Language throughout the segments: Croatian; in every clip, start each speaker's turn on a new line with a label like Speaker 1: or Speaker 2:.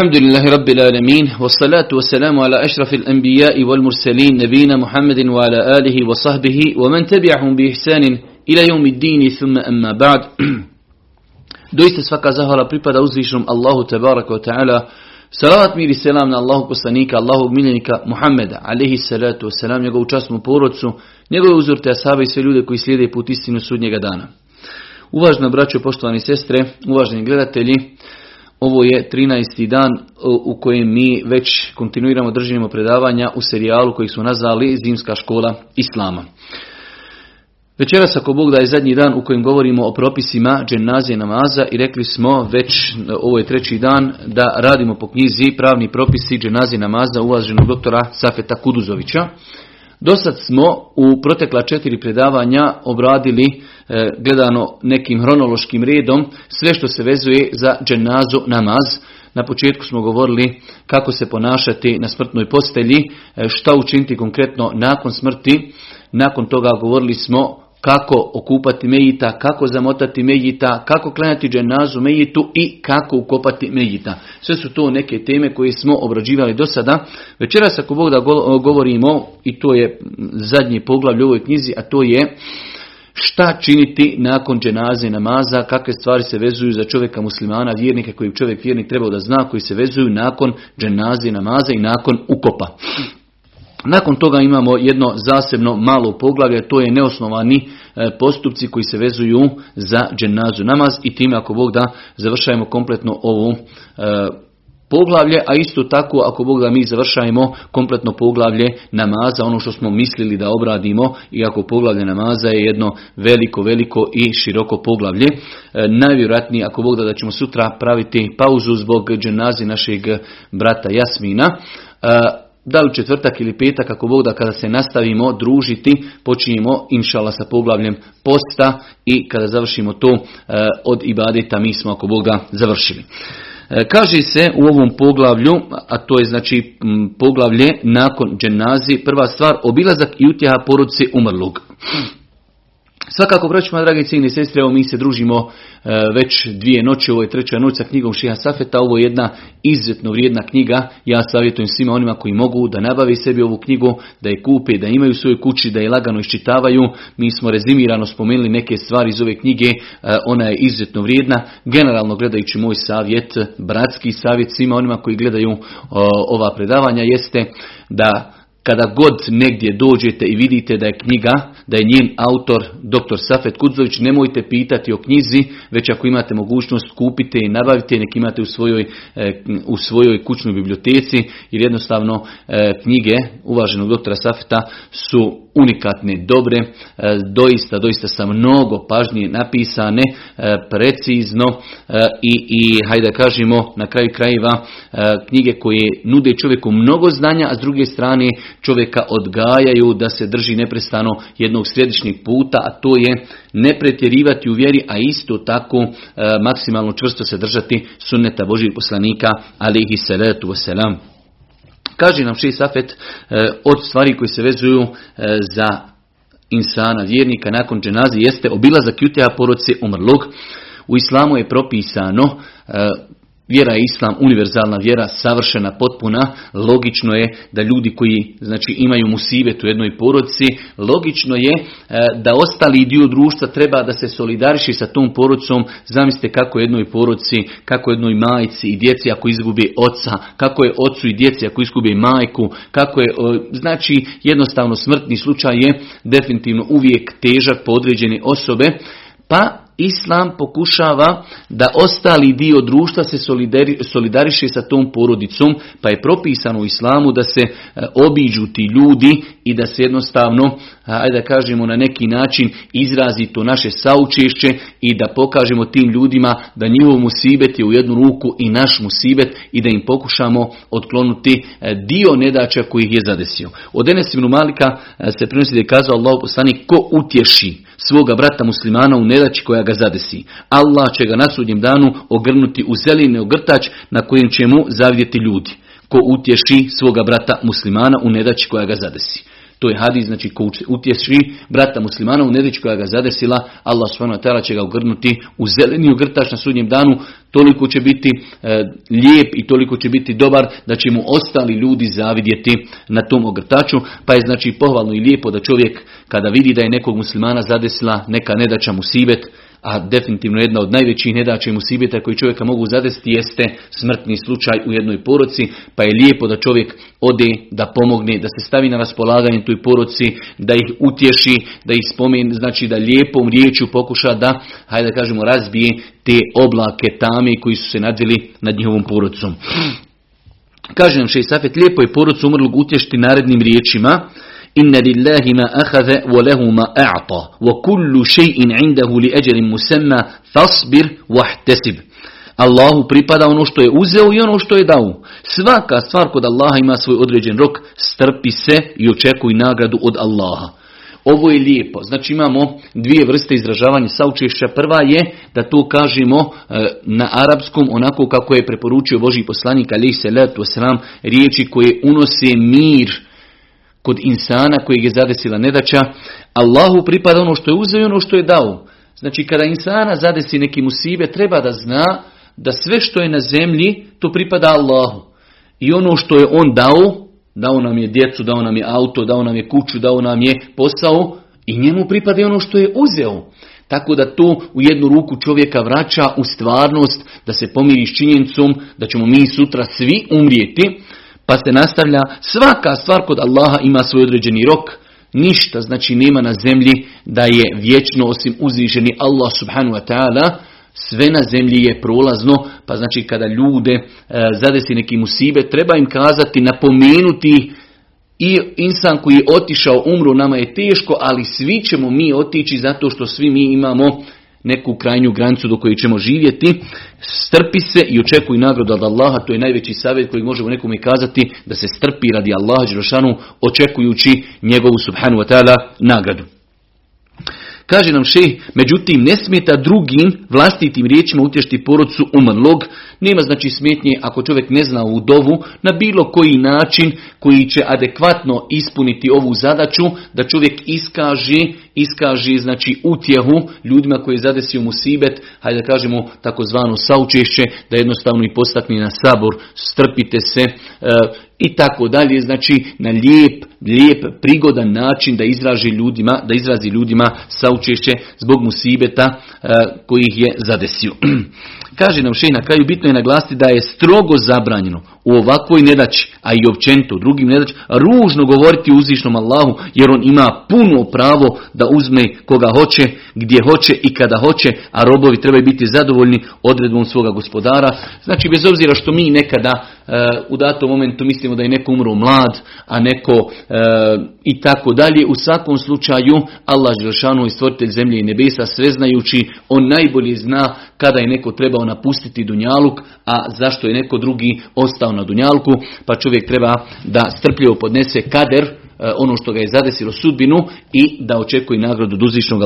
Speaker 1: الحمد لله رب العالمين والصلاة والسلام على أشرف الأنبياء والمرسلين نبينا محمد وعلى آله وصحبه ومن تبعهم بإحسان إلى يوم الدين ثم أما بعد Doista svaka zahvala pripada uzvišnom Allahu tabaraka wa ta'ala. Salavat mir i selam na Allahu poslanika, Allahog miljenika Muhammeda, alihi salatu wa salam, njegovu časnu porodcu, njegove uzorte asabe i sve ljude koji slijede put istinu sudnjega dana. Uvažna braćo, poštovani sestre, uvaženi gledatelji, ovo je 13. dan u kojem mi već kontinuiramo držimo predavanja u serijalu koji su nazvali Zimska škola Islama. Večeras ako Bog da je zadnji dan u kojem govorimo o propisima dženazije namaza i rekli smo već ovo je treći dan da radimo po knjizi pravni propisi dženazije namaza uvaženog doktora Safeta Kuduzovića. Dosad smo u protekla četiri predavanja obradili e, gledano nekim hronološkim redom sve što se vezuje za dženazu namaz. Na početku smo govorili kako se ponašati na smrtnoj postelji, e, šta učiniti konkretno nakon smrti. Nakon toga govorili smo kako okupati mejita, kako zamotati mejita, kako klanjati dženazu mejitu i kako ukopati mejita. Sve su to neke teme koje smo obrađivali do sada. Večeras ako Bog da govorimo, i to je zadnji poglavlje u ovoj knjizi, a to je šta činiti nakon dženaze namaza, kakve stvari se vezuju za čovjeka muslimana, vjernika koji čovjek vjernik trebao da zna, koji se vezuju nakon dženaze namaza i nakon ukopa. Nakon toga imamo jedno zasebno malo poglavlje, to je neosnovani e, postupci koji se vezuju za dženazu namaz i time ako Bog da završajemo kompletno ovu e, poglavlje, a isto tako ako Bog da mi završajemo kompletno poglavlje namaza, ono što smo mislili da obradimo, iako poglavlje namaza je jedno veliko, veliko i široko poglavlje. E, najvjerojatnije ako Bog da da ćemo sutra praviti pauzu zbog dženazi našeg brata Jasmina, da li četvrtak ili petak, ako Bog da kada se nastavimo družiti, počinjemo inšala sa poglavljem posta i kada završimo to e, od ibadeta mi smo ako Bog da završili. E, kaže se u ovom poglavlju, a to je znači poglavlje nakon dženazi, prva stvar, obilazak i utjeha porodce umrlog. Svakako, braćima, dragi cijeni sestre, evo mi se družimo e, već dvije noći, ovo je treća noć sa knjigom Šiha Safeta, ovo je jedna izuzetno vrijedna knjiga, ja savjetujem svima onima koji mogu da nabavi sebi ovu knjigu, da je kupe, da imaju u svojoj kući, da je lagano iščitavaju, mi smo rezimirano spomenuli neke stvari iz ove knjige, e, ona je izuzetno vrijedna, generalno gledajući moj savjet, bratski savjet svima onima koji gledaju ova predavanja jeste da kada god negdje dođete i vidite da je knjiga, da je njen autor dr. Safet Kudzović, nemojte pitati o knjizi, već ako imate mogućnost kupite i nabavite, nek imate u svojoj, e, u svojoj kućnoj biblioteci, jer jednostavno e, knjige uvaženog dr. Safeta su unikatne, dobre, e, doista, doista sa mnogo pažnje napisane, precizno i, i hajde da kažemo na kraju krajeva knjige koje nude čovjeku mnogo znanja, a s druge strane čovjeka odgajaju da se drži neprestano jednog središnjeg puta, a to je ne pretjerivati u vjeri, a isto tako maksimalno čvrsto se držati sunneta Božih poslanika, alihi salatu wasalam. Kaže nam Šej Safet e, od stvari koji se vezuju e, za insana, vjernika nakon dženazi jeste obilazak jutja porodce umrlog. U islamu je propisano e, Vjera je islam, univerzalna vjera, savršena, potpuna. Logično je da ljudi koji znači, imaju musibet u jednoj porodci, logično je e, da ostali dio društva treba da se solidariši sa tom porodcom. Zamislite kako je jednoj porodci, kako je jednoj majci i djeci ako izgubi oca, kako je ocu i djeci ako izgubi majku, kako je, znači jednostavno smrtni slučaj je definitivno uvijek težak po određene osobe. Pa Islam pokušava da ostali dio društva se solidariše sa tom porodicom, pa je propisano u islamu da se e, obiđu ti ljudi i da se jednostavno, ajde da kažemo na neki način, izrazi to naše saučešće i da pokažemo tim ljudima da njihov musibet je u jednu ruku i naš musibet i da im pokušamo otkloniti e, dio nedača koji ih je zadesio. Od Enes Malika se prenosi da je kazao Allah poslanik ko utješi svoga brata muslimana u nedaći koja ga zadesi. Allah će ga na sudnjem danu ogrnuti u zeleni ogrtač na kojem će mu zavidjeti ljudi. Ko utješi svoga brata muslimana u nedaći koja ga zadesi. To je hadis, znači ko utješi brata muslimana u nedeći koja ga zadesila, Allah subhanahu će ga ugrnuti u zeleni ugrtač na sudnjem danu, toliko će biti e, lijep i toliko će biti dobar da će mu ostali ljudi zavidjeti na tom ogrtaču, pa je znači pohvalno i lijepo da čovjek kada vidi da je nekog muslimana zadesila neka nedača mu sibet, a definitivno jedna od najvećih nedaća i musibeta koji čovjeka mogu zadesti jeste smrtni slučaj u jednoj poroci, pa je lijepo da čovjek ode, da pomogne, da se stavi na raspolaganje toj poroci, da ih utješi, da ih spomeni, znači da lijepom riječju pokuša da, hajde da kažemo, razbije te oblake tame koji su se nadvili nad njihovom porodcom. Kaže nam Šej Safet, lijepo je porodcu umrlog utješiti narednim riječima, Akhadha wa lahu ma a'ta wa kullu shay'in 'indahu li ajalin musamma fasbir wahtasib. Allahu pripada ono što je uzeo i ono što je dao. Svaka stvar kod Allaha ima svoj određen rok, strpi se i očekuj nagradu od Allaha. Ovo je lijepo. Znači imamo dvije vrste izražavanja saučešća. Prva je da to kažemo e, na arapskom onako kako je preporučio Boži poslanik alaih salatu wasalam riječi koje unose mir kod insana kojeg je zadesila nedaća, Allahu pripada ono što je uzeo i ono što je dao. Znači kada insana zadesi neki musibe, treba da zna da sve što je na zemlji, to pripada Allahu. I ono što je on dao, dao nam je djecu, dao nam je auto, dao nam je kuću, dao nam je posao, i njemu pripada ono što je uzeo. Tako da to u jednu ruku čovjeka vraća u stvarnost, da se pomiri s činjenicom da ćemo mi sutra svi umrijeti, pa se nastavlja, svaka stvar kod Allaha ima svoj određeni rok, ništa znači nema na zemlji da je vječno osim uzvišeni Allah subhanahu wa ta'ala, sve na zemlji je prolazno, pa znači kada ljude e, zadesi neki musibe, treba im kazati, napomenuti i insan koji je otišao, umro, nama je teško, ali svi ćemo mi otići zato što svi mi imamo neku krajnju granicu do koje ćemo živjeti, strpi se i očekuj nagradu od Allaha, to je najveći savjet koji možemo nekome kazati, da se strpi radi Allaha Đerošanu, očekujući njegovu subhanu wa ta'ala nagradu. Kaže nam še, međutim ne smeta drugim vlastitim riječima utješti porodcu umrlog. Nema znači smetnje ako čovjek ne zna u dovu na bilo koji način koji će adekvatno ispuniti ovu zadaću da čovjek iskaže, iskaže znači utjehu ljudima koji zadesio mu sibet, hajde da kažemo takozvano saučešće, da jednostavno i postakne na sabor, strpite se, e, i tako dalje, znači na lijep, lijep, prigodan način da izraži ljudima, da izrazi ljudima saučešće zbog musibeta koji ih je zadesio. Kaže nam šej na kraju, bitno je naglasiti da je strogo zabranjeno u ovakvoj nedaći, a i općenito u drugim nedaći, ružno govoriti uzvišnom Allahu, jer on ima puno pravo da uzme koga hoće, gdje hoće i kada hoće, a robovi trebaju biti zadovoljni odredbom svoga gospodara. Znači, bez obzira što mi nekada e, u datom momentu mislimo da je neko umro mlad, a neko e, i tako dalje, u svakom slučaju Allah Želšanu i stvoritelj zemlje i nebesa, sveznajući, on najbolje zna kada je neko trebao napustiti Dunjaluk, a zašto je neko drugi ostao na Dunjalku, pa čovjek treba da strpljivo podnese kader, e, ono što ga je zadesilo sudbinu i da očekuje nagradu od uzvišnog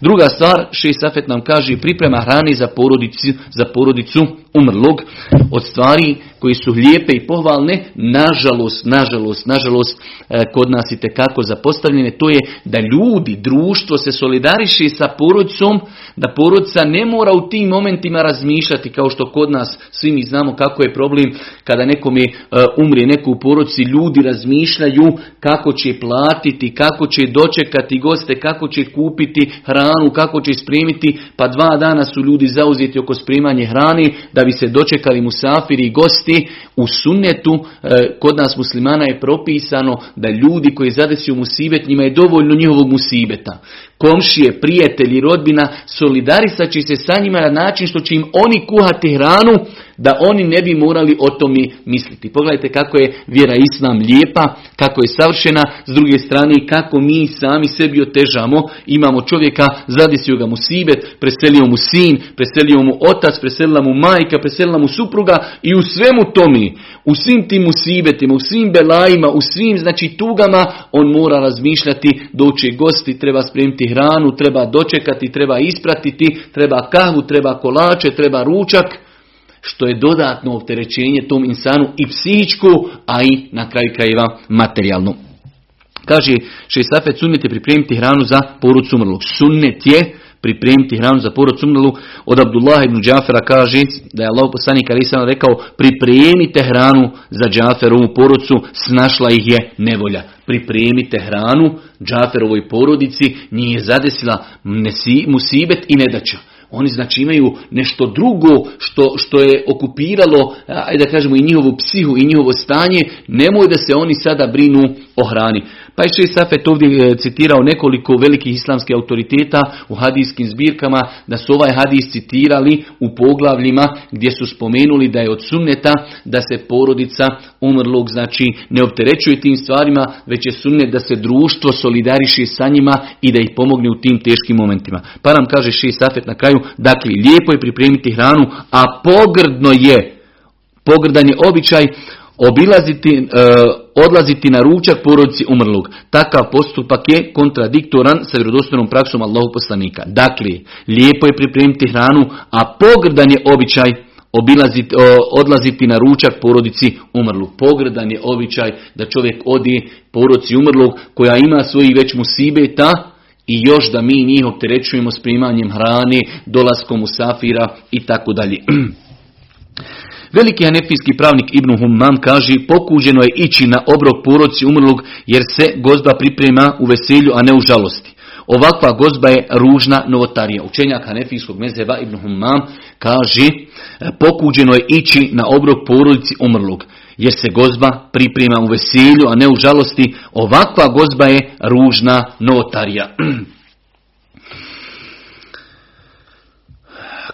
Speaker 1: Druga stvar, šest Safet nam kaže priprema hrani za porodicu, za porodicu umrlog od stvari koji su lijepe i pohvalne, nažalost, nažalost, nažalost, e, kod nas i tekako zapostavljene, to je da ljudi, društvo se solidariši sa porodicom, da porodica ne mora u tim momentima razmišljati kao što kod nas svi mi znamo kako je problem kada nekome e, umri neko u porodici, ljudi razmišljaju kako će platiti, kako će dočekati goste, kako će kupiti hranu, kako će spremiti, pa dva dana su ljudi zauzeti oko spremanje hrane da bi se dočekali musafiri i gosti u sunnetu e, kod nas muslimana je propisano da ljudi koji zadesiju musibet njima je dovoljno njihovog musibeta. Komšije, prijatelji, rodbina solidarisat će se sa njima na način što će im oni kuhati hranu da oni ne bi morali o tome misliti. Pogledajte kako je vjera Islam lijepa, kako je savršena, s druge strane kako mi sami sebi otežamo. Imamo čovjeka, zadesio ga mu sibet, preselio mu sin, preselio mu otac, preselila mu majka, preselila mu supruga i u svemu tome, u svim tim musibetima, u svim belajima, u svim znači tugama, on mora razmišljati, doći gosti, treba spremiti hranu, treba dočekati, treba ispratiti, treba kahvu, treba kolače, treba ručak što je dodatno opterećenje tom insanu i psihičku, a i na kraju krajeva materijalno. Kaže Šesafet, sunnet je pripremiti hranu za porod umrlog. Sunnet je pripremiti hranu za porod umrlu. Od Abdullah ibn Džafera kaže da je Allah poslanik ali rekao pripremite hranu za Džaferovu porodcu, snašla ih je nevolja. Pripremite hranu Džaferovoj porodici, nije zadesila musibet i nedača. Oni znači imaju nešto drugo što, što je okupiralo, ajde da kažemo, i njihovu psihu i njihovo stanje. Nemoj da se oni sada brinu o hrani. Pa je Šej Safet ovdje e, citirao nekoliko velikih islamskih autoriteta u hadijskim zbirkama da su ovaj hadis citirali u poglavljima gdje su spomenuli da je od sunneta da se porodica umrlog znači ne opterećuje tim stvarima, već je sunnet da se društvo solidariši sa njima i da ih pomogne u tim teškim momentima. Pa nam kaže Šej Safet na kraju, dakle lijepo je pripremiti hranu, a pogrdno je, pogrdan je običaj obilaziti, e, odlaziti na ručak porodici umrlog. Takav postupak je kontradiktoran sa vjerodostojnom praksom Allahu poslanika. Dakle, lijepo je pripremiti hranu, a pogrdan je običaj obilaziti, odlaziti na ručak porodici umrlog. Pogrdan je običaj da čovjek odi porodici umrlog koja ima svojih već musibeta i još da mi njih opterećujemo s primanjem hrane, dolaskom u safira i tako dalje. Veliki hanefijski pravnik Ibn Humam kaže pokuđeno je ići na obrok poroci umrlog jer se gozba priprema u veselju, a ne u žalosti. Ovakva gozba je ružna novotarija. Učenjak hanefijskog mezeva Ibn Humam kaže pokuđeno je ići na obrok porodici umrlog jer se gozba priprema u veselju, a ne u žalosti. Ovakva gozba je ružna novotarija.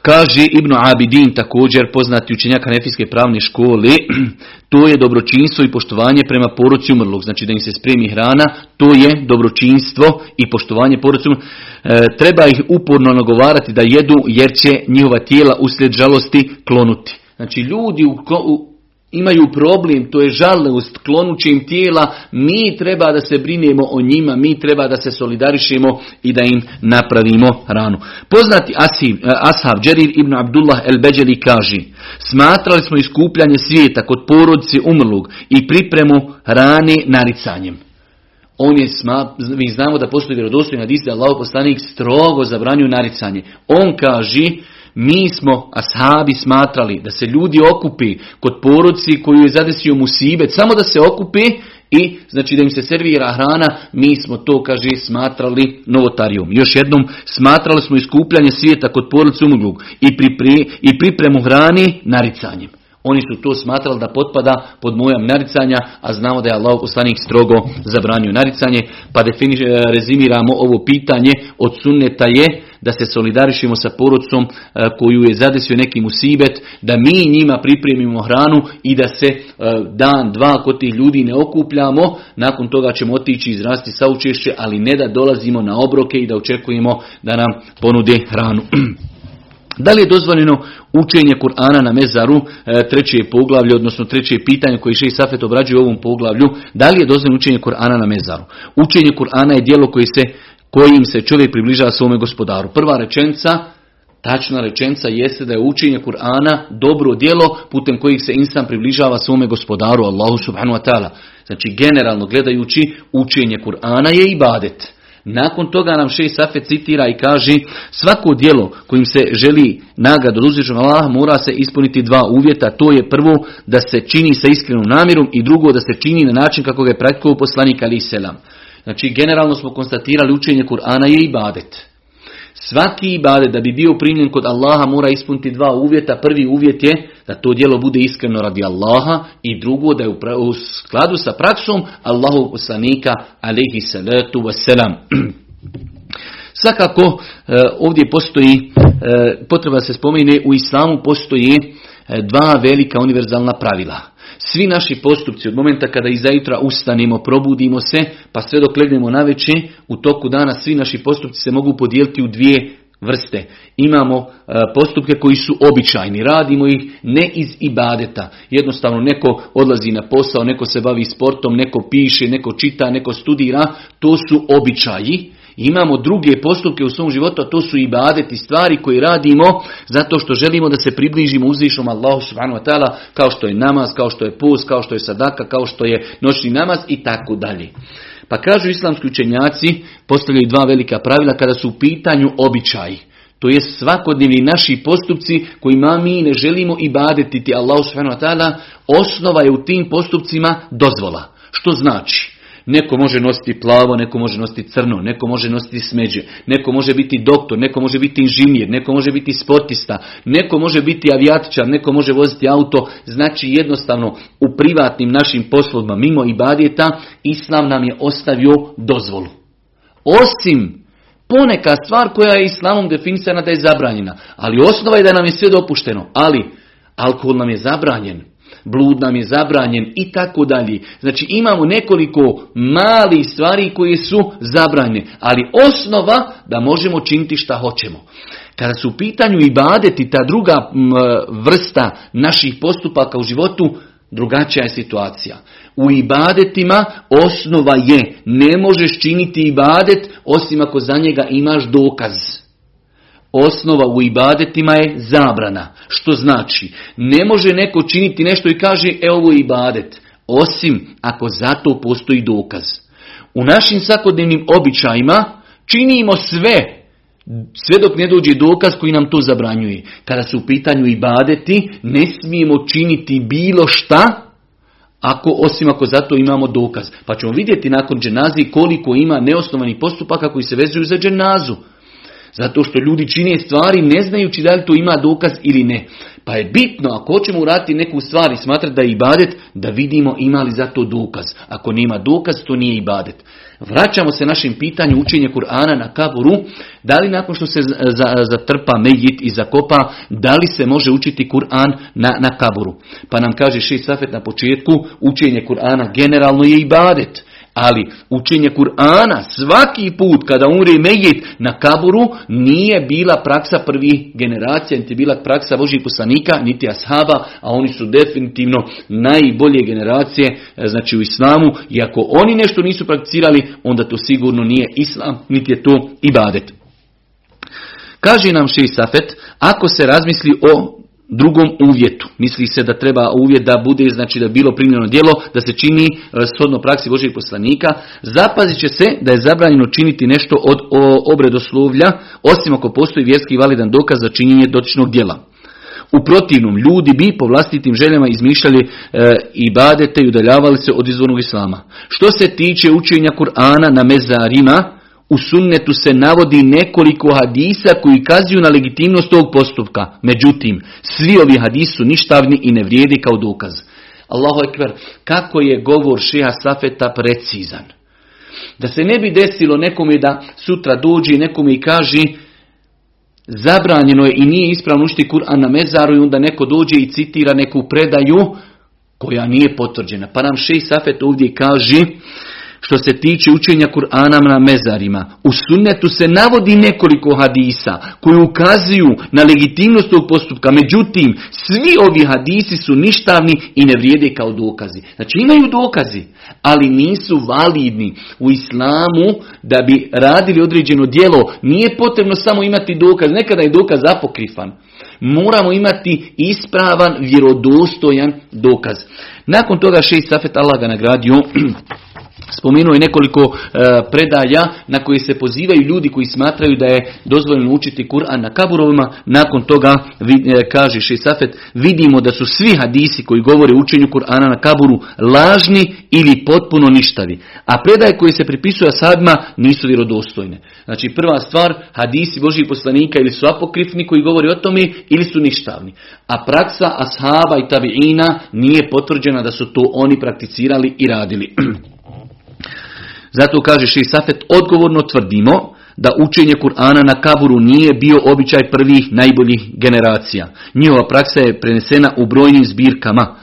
Speaker 1: Kaže Ibnu Abidin također poznati učenjak Hanefijske pravne škole, to je dobročinstvo i poštovanje prema poruci umrlog. Znači da im se spremi hrana, to je dobročinstvo i poštovanje poruci umrlog. E, treba ih uporno nagovarati da jedu jer će njihova tijela uslijed žalosti klonuti. Znači ljudi u, imaju problem, to je žalost, klonuće im tijela, mi treba da se brinemo o njima, mi treba da se solidarišemo i da im napravimo hranu. Poznati Asib, eh, Ashab Džerir ibn Abdullah el-Beđeli kaže, smatrali smo iskupljanje svijeta kod porodice umrlog i pripremu hrane naricanjem. On je, mi znamo da postoji vjerodostojna da Allah poslanik strogo zabranju naricanje. On kaže, mi smo, ashabi, smatrali da se ljudi okupi kod porodci koju je zadesio musibet, samo da se okupi i znači da im se servira hrana, mi smo to, kaže, smatrali novotarijom. Još jednom, smatrali smo iskupljanje svijeta kod porodci umrlog i, i pripremu hrani naricanjem. Oni su to smatrali da potpada pod mojam naricanja, a znamo da je Allah poslanik strogo zabranio naricanje, pa definiš, rezimiramo ovo pitanje od sunneta je da se solidarišemo sa porodcom e, koju je zadesio neki musibet, da mi njima pripremimo hranu i da se e, dan, dva kod tih ljudi ne okupljamo, nakon toga ćemo otići izrasti saučešće, ali ne da dolazimo na obroke i da očekujemo da nam ponude hranu. Da li je dozvoljeno učenje Kur'ana na mezaru, e, treće poglavlje, odnosno treće pitanje koje še i Safet obrađuje u ovom poglavlju, da li je dozvoljeno učenje Kur'ana na mezaru? Učenje Kur'ana je dijelo koje se, kojim se čovjek približava svome gospodaru. Prva rečenica, tačna rečenica jeste da je učenje Kur'ana dobro djelo putem kojih se insan približava svome gospodaru, Allahu subhanahu wa ta'ala. Znači generalno gledajući učenje Kur'ana je ibadet. Nakon toga nam šest Safet citira i kaže svako djelo kojim se želi nagradu od uzvišenog Allaha mora se ispuniti dva uvjeta. To je prvo da se čini sa iskrenom namjerom i drugo da se čini na način kako ga je praktikovao poslanik Ali Selam. Znači generalno smo konstatirali učenje Kur'ana je ibadet. Svaki ibadet da bi bio primljen kod Allaha mora ispuniti dva uvjeta. Prvi uvjet je da to djelo bude iskreno radi Allaha i drugo da je u skladu sa praksom Allahu poslanika alaihi salatu wasalam. Svakako e, ovdje postoji, e, potreba se spomene, u islamu postoji dva velika univerzalna pravila. Svi naši postupci od momenta kada iza jutra ustanemo, probudimo se, pa sve dok legnemo na u toku dana svi naši postupci se mogu podijeliti u dvije vrste. Imamo e, postupke koji su običajni, radimo ih ne iz ibadeta. Jednostavno neko odlazi na posao, neko se bavi sportom, neko piše, neko čita, neko studira, to su običaji. Imamo druge postupke u svom životu, a to su ibadeti, stvari koje radimo zato što želimo da se približimo uzvišom Allahu subhanahu wa ta'ala, kao što je namaz, kao što je post, kao što je sadaka, kao što je noćni namaz i tako dalje. Pa kažu islamski učenjaci, postavljaju dva velika pravila kada su u pitanju običaji. To je svakodnevni naši postupci kojima mi ne želimo i badetiti Allah subhanahu osnova je u tim postupcima dozvola. Što znači? Neko može nositi plavo, neko može nositi crno, neko može nositi smeđe, neko može biti doktor, neko može biti inženjer, neko može biti sportista, neko može biti avijatičar, neko može voziti auto. Znači jednostavno u privatnim našim poslovima mimo i badjeta Islam nam je ostavio dozvolu. Osim poneka stvar koja je Islamom definisana da je zabranjena. Ali osnova je da nam je sve dopušteno. Ali alkohol nam je zabranjen blud nam je zabranjen i tako dalje. Znači imamo nekoliko malih stvari koje su zabranjene, ali osnova da možemo činiti šta hoćemo. Kada su u pitanju i badeti ta druga vrsta naših postupaka u životu, drugačija je situacija. U ibadetima osnova je, ne možeš činiti ibadet osim ako za njega imaš dokaz. Osnova u ibadetima je zabrana. Što znači, ne može neko činiti nešto i kaže, e ovo je ibadet. Osim ako za to postoji dokaz. U našim svakodnevnim običajima činimo sve, sve dok ne dođe dokaz koji nam to zabranjuje. Kada su u pitanju ibadeti, ne smijemo činiti bilo šta, ako, osim ako za to imamo dokaz. Pa ćemo vidjeti nakon dženazi koliko ima neosnovanih postupaka koji se vezuju za dženazu. Zato što ljudi čine stvari ne znajući da li to ima dokaz ili ne. Pa je bitno, ako hoćemo uraditi neku stvar i smatrati da je ibadet, da vidimo ima li za to dokaz. Ako nema dokaz, to nije ibadet. Vraćamo se našem pitanju učenja Kur'ana na kaburu. Da li nakon što se zatrpa mejit i zakopa, da li se može učiti Kur'an na, na kaburu? Pa nam kaže šest safet na početku, učenje Kur'ana generalno je ibadet. Ali učenje Kur'ana svaki put kada umre mejit na kaburu nije bila praksa prvih generacija, niti bila praksa Božih poslanika, niti ashaba, a oni su definitivno najbolje generacije e, znači u islamu. I ako oni nešto nisu prakticirali, onda to sigurno nije islam, niti je to ibadet. Kaže nam Ši Safet, ako se razmisli o drugom uvjetu. Misli se da treba uvjet da bude, znači da bilo primljeno djelo, da se čini e, shodno praksi Božih poslanika. Zapazit će se da je zabranjeno činiti nešto od obredoslovlja, osim ako postoji vjerski validan dokaz za činjenje dotičnog djela. U protivnom, ljudi bi po vlastitim željama izmišljali e, i badete i udaljavali se od izvornog islama. Što se tiče učenja Kur'ana na mezarima, u sunnetu se navodi nekoliko hadisa koji kazuju na legitimnost tog postupka. Međutim, svi ovi hadisi su ništavni i ne vrijedi kao dokaz. Allahu ekber, kako je govor šeha Safeta precizan. Da se ne bi desilo nekome da sutra dođe i nekome i kaže zabranjeno je i nije ispravno učiti Kur'an na mezaru i onda neko dođe i citira neku predaju koja nije potvrđena. Pa nam šeha Safet ovdje kaže što se tiče učenja Kur'ana na mezarima. U sunnetu se navodi nekoliko hadisa koji ukazuju na legitimnost tog postupka. Međutim, svi ovi hadisi su ništavni i ne vrijede kao dokazi. Znači imaju dokazi, ali nisu validni. U islamu da bi radili određeno djelo nije potrebno samo imati dokaz. Nekada je dokaz apokrifan. Moramo imati ispravan, vjerodostojan dokaz. Nakon toga šest Safet Allah ga nagradio Spomenuo je nekoliko e, predaja na koji se pozivaju ljudi koji smatraju da je dozvoljeno učiti Kur'an na kaburovima. Nakon toga e, kaže Šesafet, vidimo da su svi hadisi koji govore o učenju Kur'ana na kaburu lažni ili potpuno ništavi. A predaje koje se pripisuju ashabima nisu vjerodostojne. Znači prva stvar, hadisi Božih poslanika ili su apokrifni koji govori o tome ili su ništavni. A praksa ashaba i tabiina nije potvrđena da su to oni prakticirali i radili. Zato kaže Ši Safet, odgovorno tvrdimo da učenje Kur'ana na kaburu nije bio običaj prvih najboljih generacija. Njihova praksa je prenesena u brojnim zbirkama.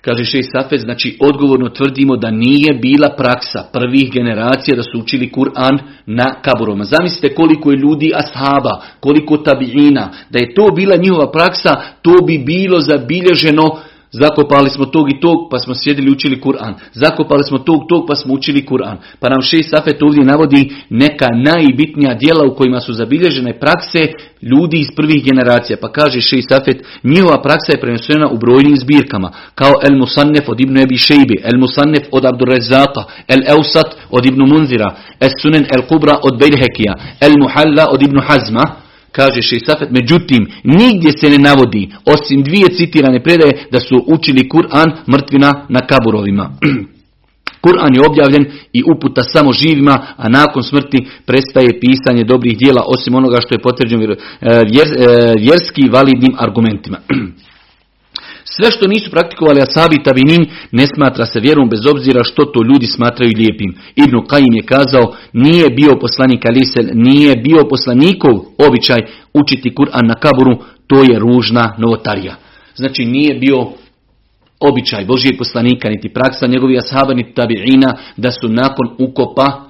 Speaker 1: Kaže Ši Safet, znači odgovorno tvrdimo da nije bila praksa prvih generacija da su učili Kur'an na kaburoma. Zamislite koliko je ljudi ashaba, koliko tabiina, da je to bila njihova praksa, to bi bilo zabilježeno Zakopali smo tog i tog pa smo sjedili učili Kur'an. Zakopali smo tog tog pa smo učili Kur'an. Pa nam šest Safet ovdje navodi neka najbitnija dijela u kojima su zabilježene prakse ljudi iz prvih generacija. Pa kaže šest Safet, njihova praksa je prenesena u brojnim zbirkama. Kao El Musannef od Ibnu Ebi Šejbi, El Musannef od Abdurrezaka, El Eusat od Ibnu Munzira, El Sunen El Kubra od Bejlhekija, El Muhalla od Ibnu Hazma, kaže Safet, međutim, nigdje se ne navodi, osim dvije citirane predaje, da su učili Kur'an mrtvina na kaburovima. Kur'an je objavljen i uputa samo živima, a nakon smrti prestaje pisanje dobrih dijela, osim onoga što je potvrđeno e, e, vjerski validnim argumentima. Sve što nisu praktikovali asabi tabinin ne smatra se vjerom bez obzira što to ljudi smatraju lijepim. Ibn Kajim je kazao nije bio poslanik Alisel, nije bio poslanikov običaj učiti Kur'an na kaburu, to je ružna novotarija. Znači nije bio običaj Božijeg poslanika, niti praksa njegovih ashaba, niti tabi'ina, da su nakon ukopa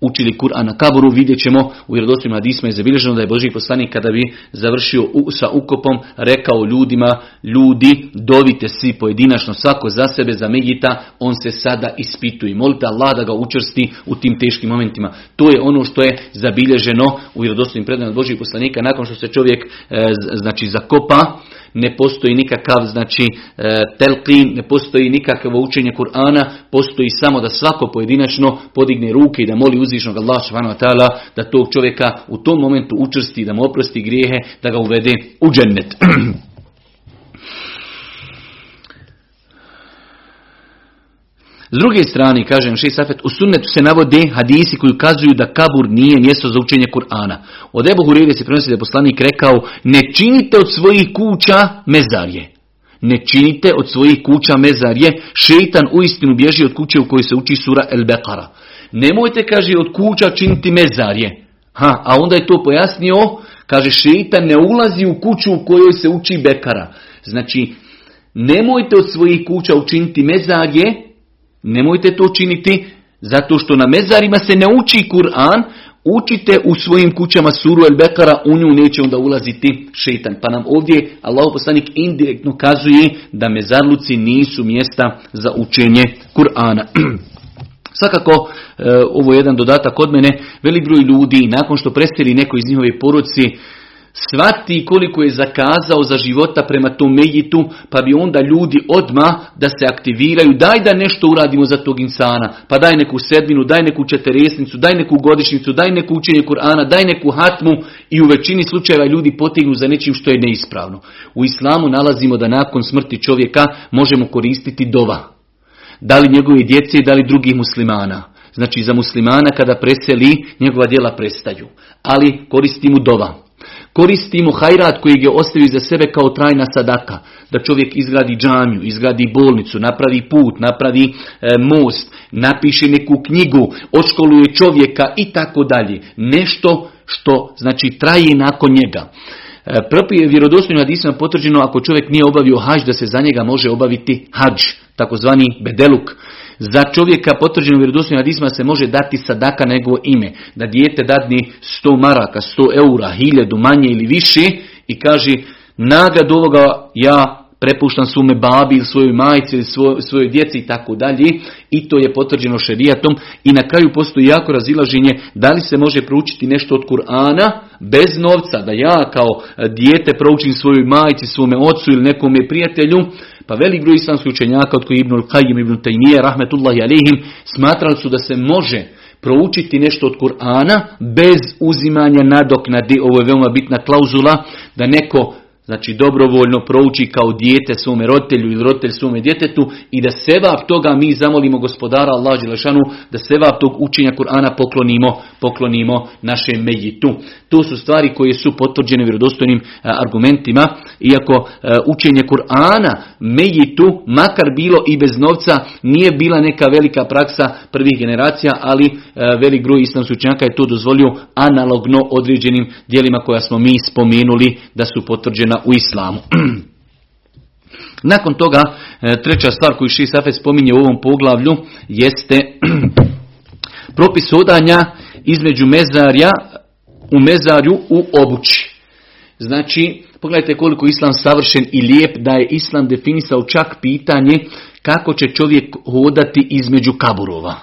Speaker 1: učili Kur'an na kaburu, vidjet ćemo u vjerodostojnim hadisma je zabilježeno da je Boži poslanik kada bi završio sa ukopom rekao ljudima, ljudi dovite svi pojedinačno svako za sebe, za Megita, on se sada ispituje. Molite Allah da ga učrsti u tim teškim momentima. To je ono što je zabilježeno u vjerodostojnim predanima Božih poslanika nakon što se čovjek e, znači zakopa ne postoji nikakav znači e, telqin, ne postoji nikakvo učenje Kur'ana, postoji samo da svako pojedinačno podigne ruke i da moli uzvišnog Allah ta'ala da tog čovjeka u tom momentu učrsti, da mu oprosti grijehe, da ga uvede u džennet. S druge strane, kažem Šej Safet, u sunnetu se navode hadisi koji ukazuju da kabur nije mjesto za učenje Kur'ana. Od Ebu Hurire se prenosi da je poslanik rekao, ne činite od svojih kuća mezarje. Ne činite od svojih kuća mezarje, šeitan uistinu bježi od kuće u kojoj se uči sura El Beqara. Nemojte, kaže, od kuća činiti mezarje. Ha, a onda je to pojasnio, kaže, šeitan ne ulazi u kuću u kojoj se uči Bekara. Znači, nemojte od svojih kuća učiniti mezarje, Nemojte to činiti zato što na mezarima se ne uči Kur'an, učite u svojim kućama suru El Bekara, u nju neće onda ulaziti šeitan. Pa nam ovdje Allah poslanik indirektno kazuje da mezarluci nisu mjesta za učenje Kur'ana. Svakako, e, ovo je jedan dodatak od mene, velik broj ljudi, nakon što presteli neko iz njihove porodci, shvati koliko je zakazao za života prema tom mejitu, pa bi onda ljudi odma da se aktiviraju, daj da nešto uradimo za tog insana, pa daj neku sedminu, daj neku četiresnicu, daj neku godišnicu, daj neku učenje Kur'ana, daj neku hatmu i u većini slučajeva ljudi potignu za nečim što je neispravno. U islamu nalazimo da nakon smrti čovjeka možemo koristiti dova. Da li njegove djece, da li drugih muslimana. Znači za muslimana kada preseli, njegova djela prestaju. Ali koristimo dova koristimo hajrat koji je ostavi za sebe kao trajna sadaka. Da čovjek izgradi džamiju, izgradi bolnicu, napravi put, napravi e, most, napiše neku knjigu, oškoluje čovjeka i tako dalje. Nešto što znači traje nakon njega. E, vjerodostojno hadisima potvrđeno ako čovjek nije obavio hađ da se za njega može obaviti hađ, takozvani bedeluk. Za čovjeka potvrđeno vjerodostojnim hadisma se može dati sadaka nego ime. Da dijete dadni 100 maraka, 100 eura, hiljadu manje ili više i kaže nagradu ovoga ja prepuštam svome babi ili svojoj majci ili svojoj djeci i tako dalje. I to je potvrđeno šerijatom. I na kraju postoji jako razilaženje da li se može proučiti nešto od Kur'ana bez novca, da ja kao dijete proučim svojoj majci, svome ocu ili nekome prijatelju. Pa velik broj islamskih učenjaka, od koji Ibnul Qajim, Ibn Taymiye, rahmetullahi alihim, smatrali su da se može proučiti nešto od Kur'ana bez uzimanja nadoknade, ovo je veoma bitna klauzula, da neko Znači dobrovoljno prouči kao dijete svome roditelju ili roditelj svome djetetu i da sevap toga mi zamolimo gospodara Allah Đelešanu da sevap tog učenja Kur'ana poklonimo, poklonimo našem mejitu. To su stvari koje su potvrđene vjerodostojnim e, argumentima. Iako e, učenje Kur'ana mejitu, makar bilo i bez novca, nije bila neka velika praksa prvih generacija, ali e, velik broj islamskih učenjaka je to dozvolio analogno određenim dijelima koja smo mi spomenuli da su potvrđena u islamu. Nakon toga, e, treća stvar koju Ši Safe spominje u ovom poglavlju jeste propis odanja između mezarja u mezarju u obući. Znači, Pogledajte koliko islam savršen i lijep da je islam definisao čak pitanje kako će čovjek hodati između kaburova.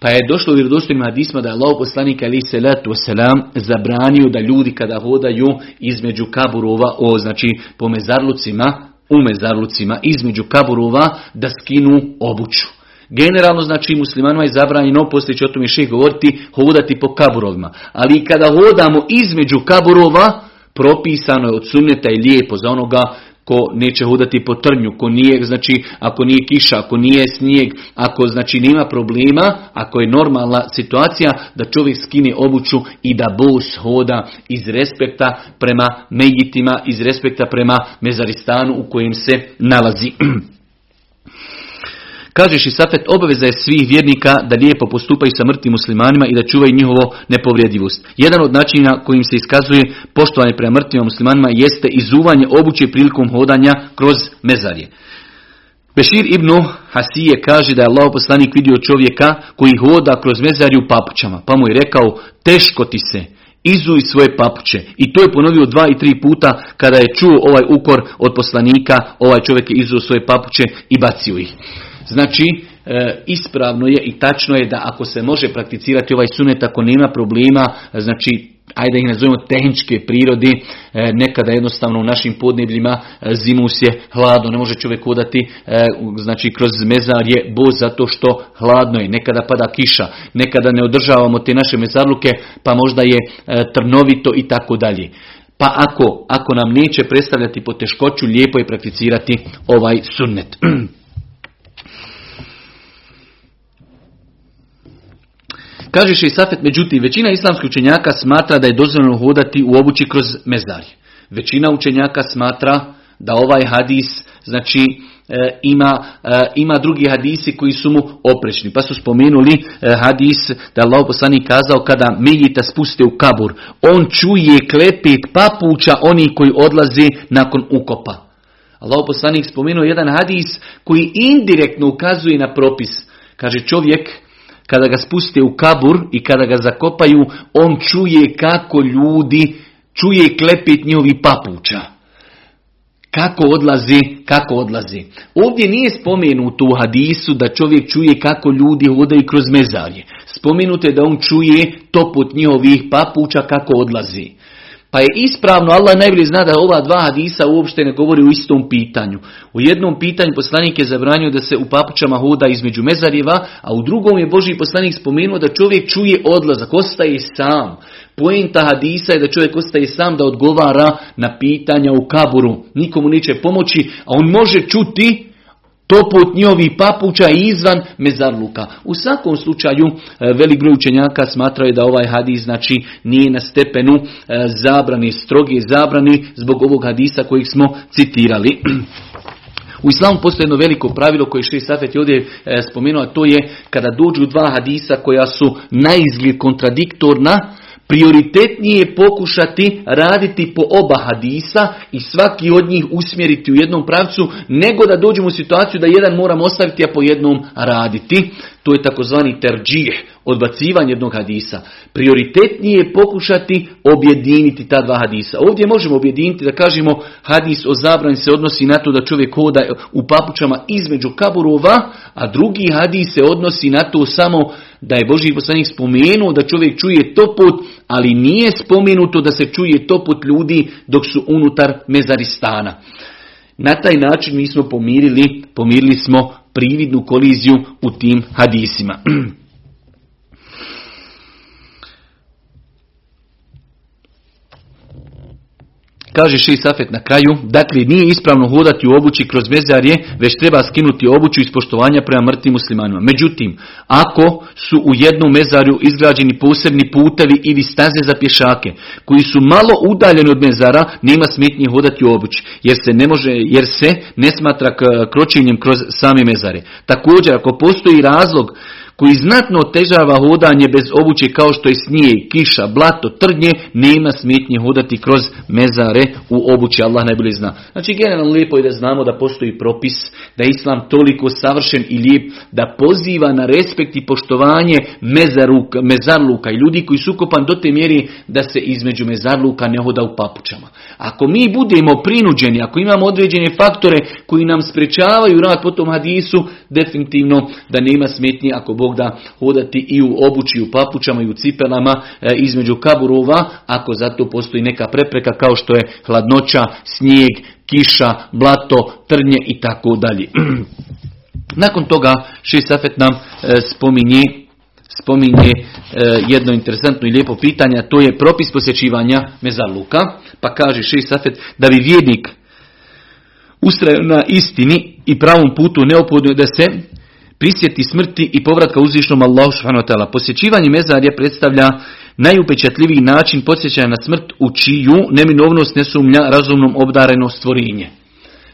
Speaker 1: Pa je došlo u vjerodostojnim hadisma da je Allah poslanik ali se letu selam zabranio da ljudi kada hodaju između kaburova, o znači po mezarlucima, u mezarlucima između kaburova da skinu obuću. Generalno znači muslimanima je zabranjeno, poslije će o tome še govoriti, hodati po kaburovima. Ali kada hodamo između kaburova, propisano je od sunneta i lijepo za onoga ko neće hodati po trnju, ko nije, znači ako nije kiša, ako nije snijeg, ako znači nema problema, ako je normalna situacija da čovjek skine obuću i da bos hoda iz respekta prema mejitima, iz respekta prema mezaristanu u kojem se nalazi. Kažeš i Safet, obaveza je svih vjernika da lijepo postupaju sa mrtvim muslimanima i da čuvaju njihovo nepovrijedivost. Jedan od načina kojim se iskazuje poštovanje prema mrtvima muslimanima jeste izuvanje obuće prilikom hodanja kroz mezarje. Bešir ibn Hasije kaže da je Allah poslanik vidio čovjeka koji hoda kroz mezarje u papućama. Pa mu je rekao, teško ti se, izuj svoje papuće. I to je ponovio dva i tri puta kada je čuo ovaj ukor od poslanika, ovaj čovjek je izuo svoje papuće i bacio ih. Znači, e, ispravno je i tačno je da ako se može prakticirati ovaj sunet, ako nema problema, znači ajde ih nazovemo tehničke prirode, e, nekada jednostavno u našim podnebljima e, zimus je hladno, ne može čovjek hodati znači kroz mezar je bo zato što hladno je, nekada pada kiša, nekada ne održavamo te naše mezarluke pa možda je trnovito i tako dalje. Pa ako, ako nam neće predstavljati poteškoću, lijepo je prakticirati ovaj sunnet. Kaže i Safet, međutim, većina islamskih učenjaka smatra da je dozvoljeno hodati u obući kroz mezarje. Većina učenjaka smatra da ovaj hadis, znači, e, ima, e, ima drugi hadisi koji su mu oprečni. Pa su spomenuli e, hadis da je Allah kazao kada Mejita spuste u kabur, on čuje klepet papuća oni koji odlaze nakon ukopa. Allah poslanik spomenuo jedan hadis koji indirektno ukazuje na propis. Kaže čovjek kada ga spuste u kabur i kada ga zakopaju, on čuje kako ljudi, čuje klepet njihovi papuća. Kako odlazi, kako odlazi. Ovdje nije spomenuto u hadisu da čovjek čuje kako ljudi hodaju kroz mezarje. Spomenuto je da on čuje toput njihovih papuća kako odlazi. Pa je ispravno, Allah najbolje zna da ova dva hadisa uopšte ne govori u istom pitanju. U jednom pitanju poslanik je zabranio da se u papučama hoda između mezarjeva, a u drugom je Boži poslanik spomenuo da čovjek čuje odlazak, ostaje sam. Poenta hadisa je da čovjek ostaje sam da odgovara na pitanja u kaburu. Nikomu neće pomoći, a on može čuti poput njihovih papuća izvan mezarluka. U svakom slučaju e, velik broj učenjaka smatraju da ovaj hadis znači nije na stepenu zabrani, stroge zabrani zbog ovog hadisa kojih smo citirali. U islamu postoji jedno veliko pravilo koje še Safet je ovdje e, spomenuo, a to je kada dođu dva hadisa koja su naizgled kontradiktorna, Prioritetnije je pokušati raditi po oba hadisa i svaki od njih usmjeriti u jednom pravcu, nego da dođemo u situaciju da jedan moram ostaviti, a po jednom raditi. To je takozvani terđih, odbacivanje jednog hadisa. Prioritetnije je pokušati objediniti ta dva hadisa. Ovdje možemo objediniti da kažemo hadis o zabrani se odnosi na to da čovjek hoda u papučama između kaburova, a drugi hadis se odnosi na to samo da je Boži poslanik spomenuo da čovjek čuje toput, ali nije spomenuto da se čuje toput ljudi dok su unutar mezaristana. Na taj način mi smo pomirili, pomirili smo prividnu koliziju u tim hadisima. Kaže Ši Safet na kraju, dakle nije ispravno hodati u obući kroz mezarje, već treba skinuti obuću iz poštovanja prema mrtvim muslimanima. Međutim, ako su u jednom mezarju izgrađeni posebni putevi ili staze za pješake, koji su malo udaljeni od mezara, nema smetnje hodati u obući, jer se ne može, jer se ne smatra kročenjem kroz same mezare. Također, ako postoji razlog koji znatno otežava hodanje bez obuće kao što je snijeg, kiša, blato, trnje, nema smetnje hodati kroz mezare u obući, Allah najbolje zna. Znači generalno lijepo je da znamo da postoji propis, da je Islam toliko savršen i lijep, da poziva na respekt i poštovanje mezaruka, mezarluka i ljudi koji su ukopan do te mjeri da se između mezarluka ne hoda u papučama. Ako mi budemo prinuđeni, ako imamo određene faktore koji nam sprečavaju rad po tom hadisu, definitivno da nema smetnje ako Bog da hodati i u obući, u papučama i u cipelama e, između kaburova, ako zato postoji neka prepreka kao što je hladnoća, snijeg, kiša, blato, trnje i tako dalje. Nakon toga Safet nam e, spominje spominje e, jedno interesantno i lijepo pitanje, to je propis posjećivanja mezarluka, pa kaže Safet da bi vjernik ustrajao na istini i pravom putu neophodno da se prisjeti smrti i povratka uzvišnom Allahu subhanahu Posjećivanje mezarja predstavlja najupečatljiviji način podsjećanja na smrt u čiju neminovnost ne sumnja razumnom obdareno stvorenje.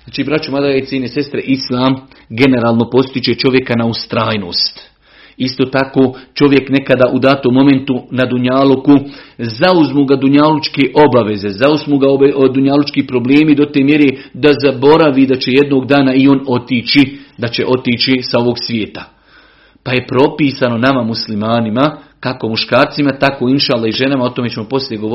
Speaker 1: Znači, braću, mada i cijene sestre, Islam generalno postiče čovjeka na ustrajnost. Isto tako čovjek nekada u datom momentu na Dunjaluku zauzmu ga Dunjalučke obaveze, zauzmu ga Dunjalučki problemi do te mjeri da zaboravi da će jednog dana i on otići, da će otići sa ovog svijeta. Pa je propisano nama muslimanima, kako muškarcima, tako inšala i ženama, o tome ćemo poslije govoriti,